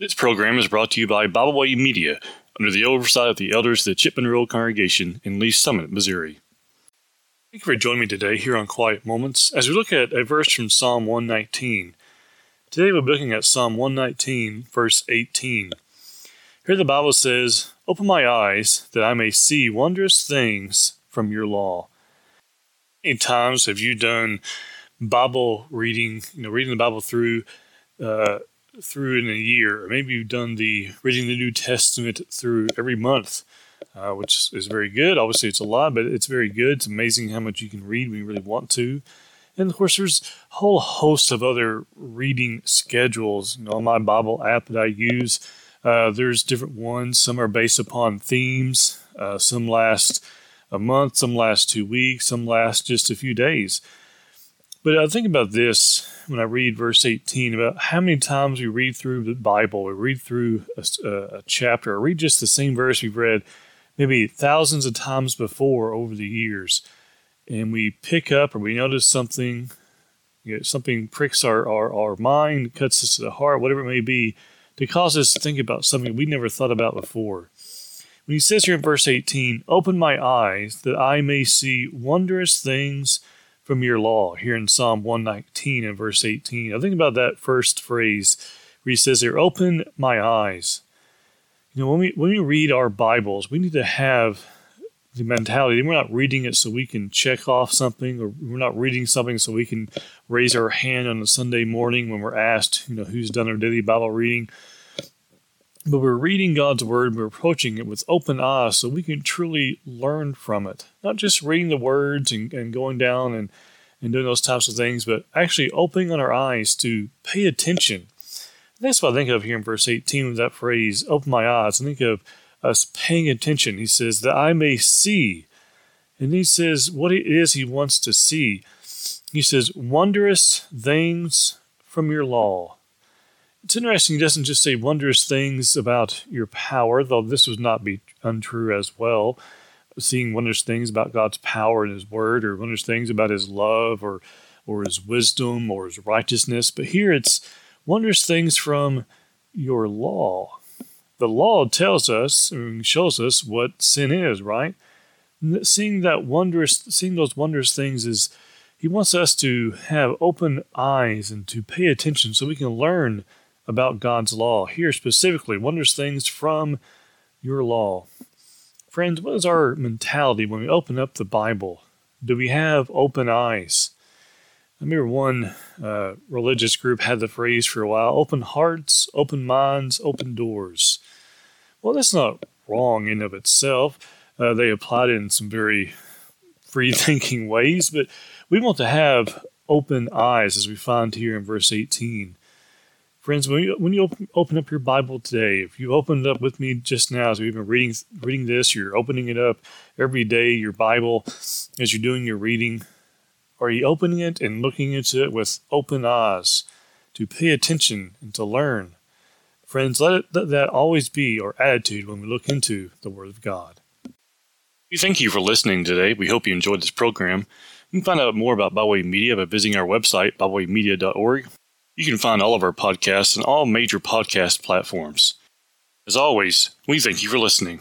This program is brought to you by Byway Media under the oversight of the elders of the Chipman Road Congregation in Lee's Summit, Missouri. Thank you for joining me today here on Quiet Moments as we look at a verse from Psalm 119. Today we're looking at Psalm 119, verse 18. Here the Bible says, Open my eyes that I may see wondrous things from your law. Many times have you done Bible reading, you know, reading the Bible through uh, through in a year, or maybe you've done the reading the New Testament through every month, uh, which is very good. Obviously, it's a lot, but it's very good. It's amazing how much you can read when you really want to. And of course, there's a whole host of other reading schedules. You know, on my Bible app that I use, uh, there's different ones. Some are based upon themes. Uh, some last a month. Some last two weeks. Some last just a few days. But I think about this when I read verse 18 about how many times we read through the Bible, we read through a, a chapter, or read just the same verse we've read maybe thousands of times before over the years, and we pick up or we notice something, you know, something pricks our, our, our mind, cuts us to the heart, whatever it may be, to cause us to think about something we never thought about before. When he says here in verse 18, Open my eyes that I may see wondrous things from your law here in Psalm 119 and verse 18. I think about that first phrase where he says there, open my eyes. You know, when we when we read our Bibles, we need to have the mentality we're not reading it so we can check off something or we're not reading something so we can raise our hand on a Sunday morning when we're asked, you know, who's done our daily Bible reading. But we're reading God's Word, we're approaching it with open eyes so we can truly learn from it. Not just reading the words and, and going down and, and doing those types of things, but actually opening our eyes to pay attention. And that's what I think of here in verse 18 with that phrase, open my eyes. I think of us paying attention. He says, that I may see. And he says what it is he wants to see. He says, wondrous things from your law. It's interesting, he doesn't just say wondrous things about your power, though this would not be untrue as well. Seeing wondrous things about God's power and His Word, or wondrous things about His love, or or His wisdom, or His righteousness. But here it's wondrous things from your law. The law tells us and shows us what sin is, right? Seeing that wondrous, seeing those wondrous things is He wants us to have open eyes and to pay attention so we can learn about God's law. Here specifically, wondrous things from your law. Friends, what is our mentality when we open up the Bible? Do we have open eyes? I remember one uh, religious group had the phrase for a while open hearts, open minds, open doors. Well, that's not wrong in of itself. Uh, they applied it in some very free thinking ways, but we want to have open eyes as we find here in verse 18. Friends, when you, when you open, open up your Bible today, if you opened it up with me just now as we've been reading reading this, you're opening it up every day, your Bible, as you're doing your reading, are you opening it and looking into it with open eyes to pay attention and to learn? Friends, let, it, let that always be our attitude when we look into the Word of God. We thank you for listening today. We hope you enjoyed this program. You can find out more about Byway Media by visiting our website, bywaymedia.org. You can find all of our podcasts on all major podcast platforms. As always, we thank you for listening.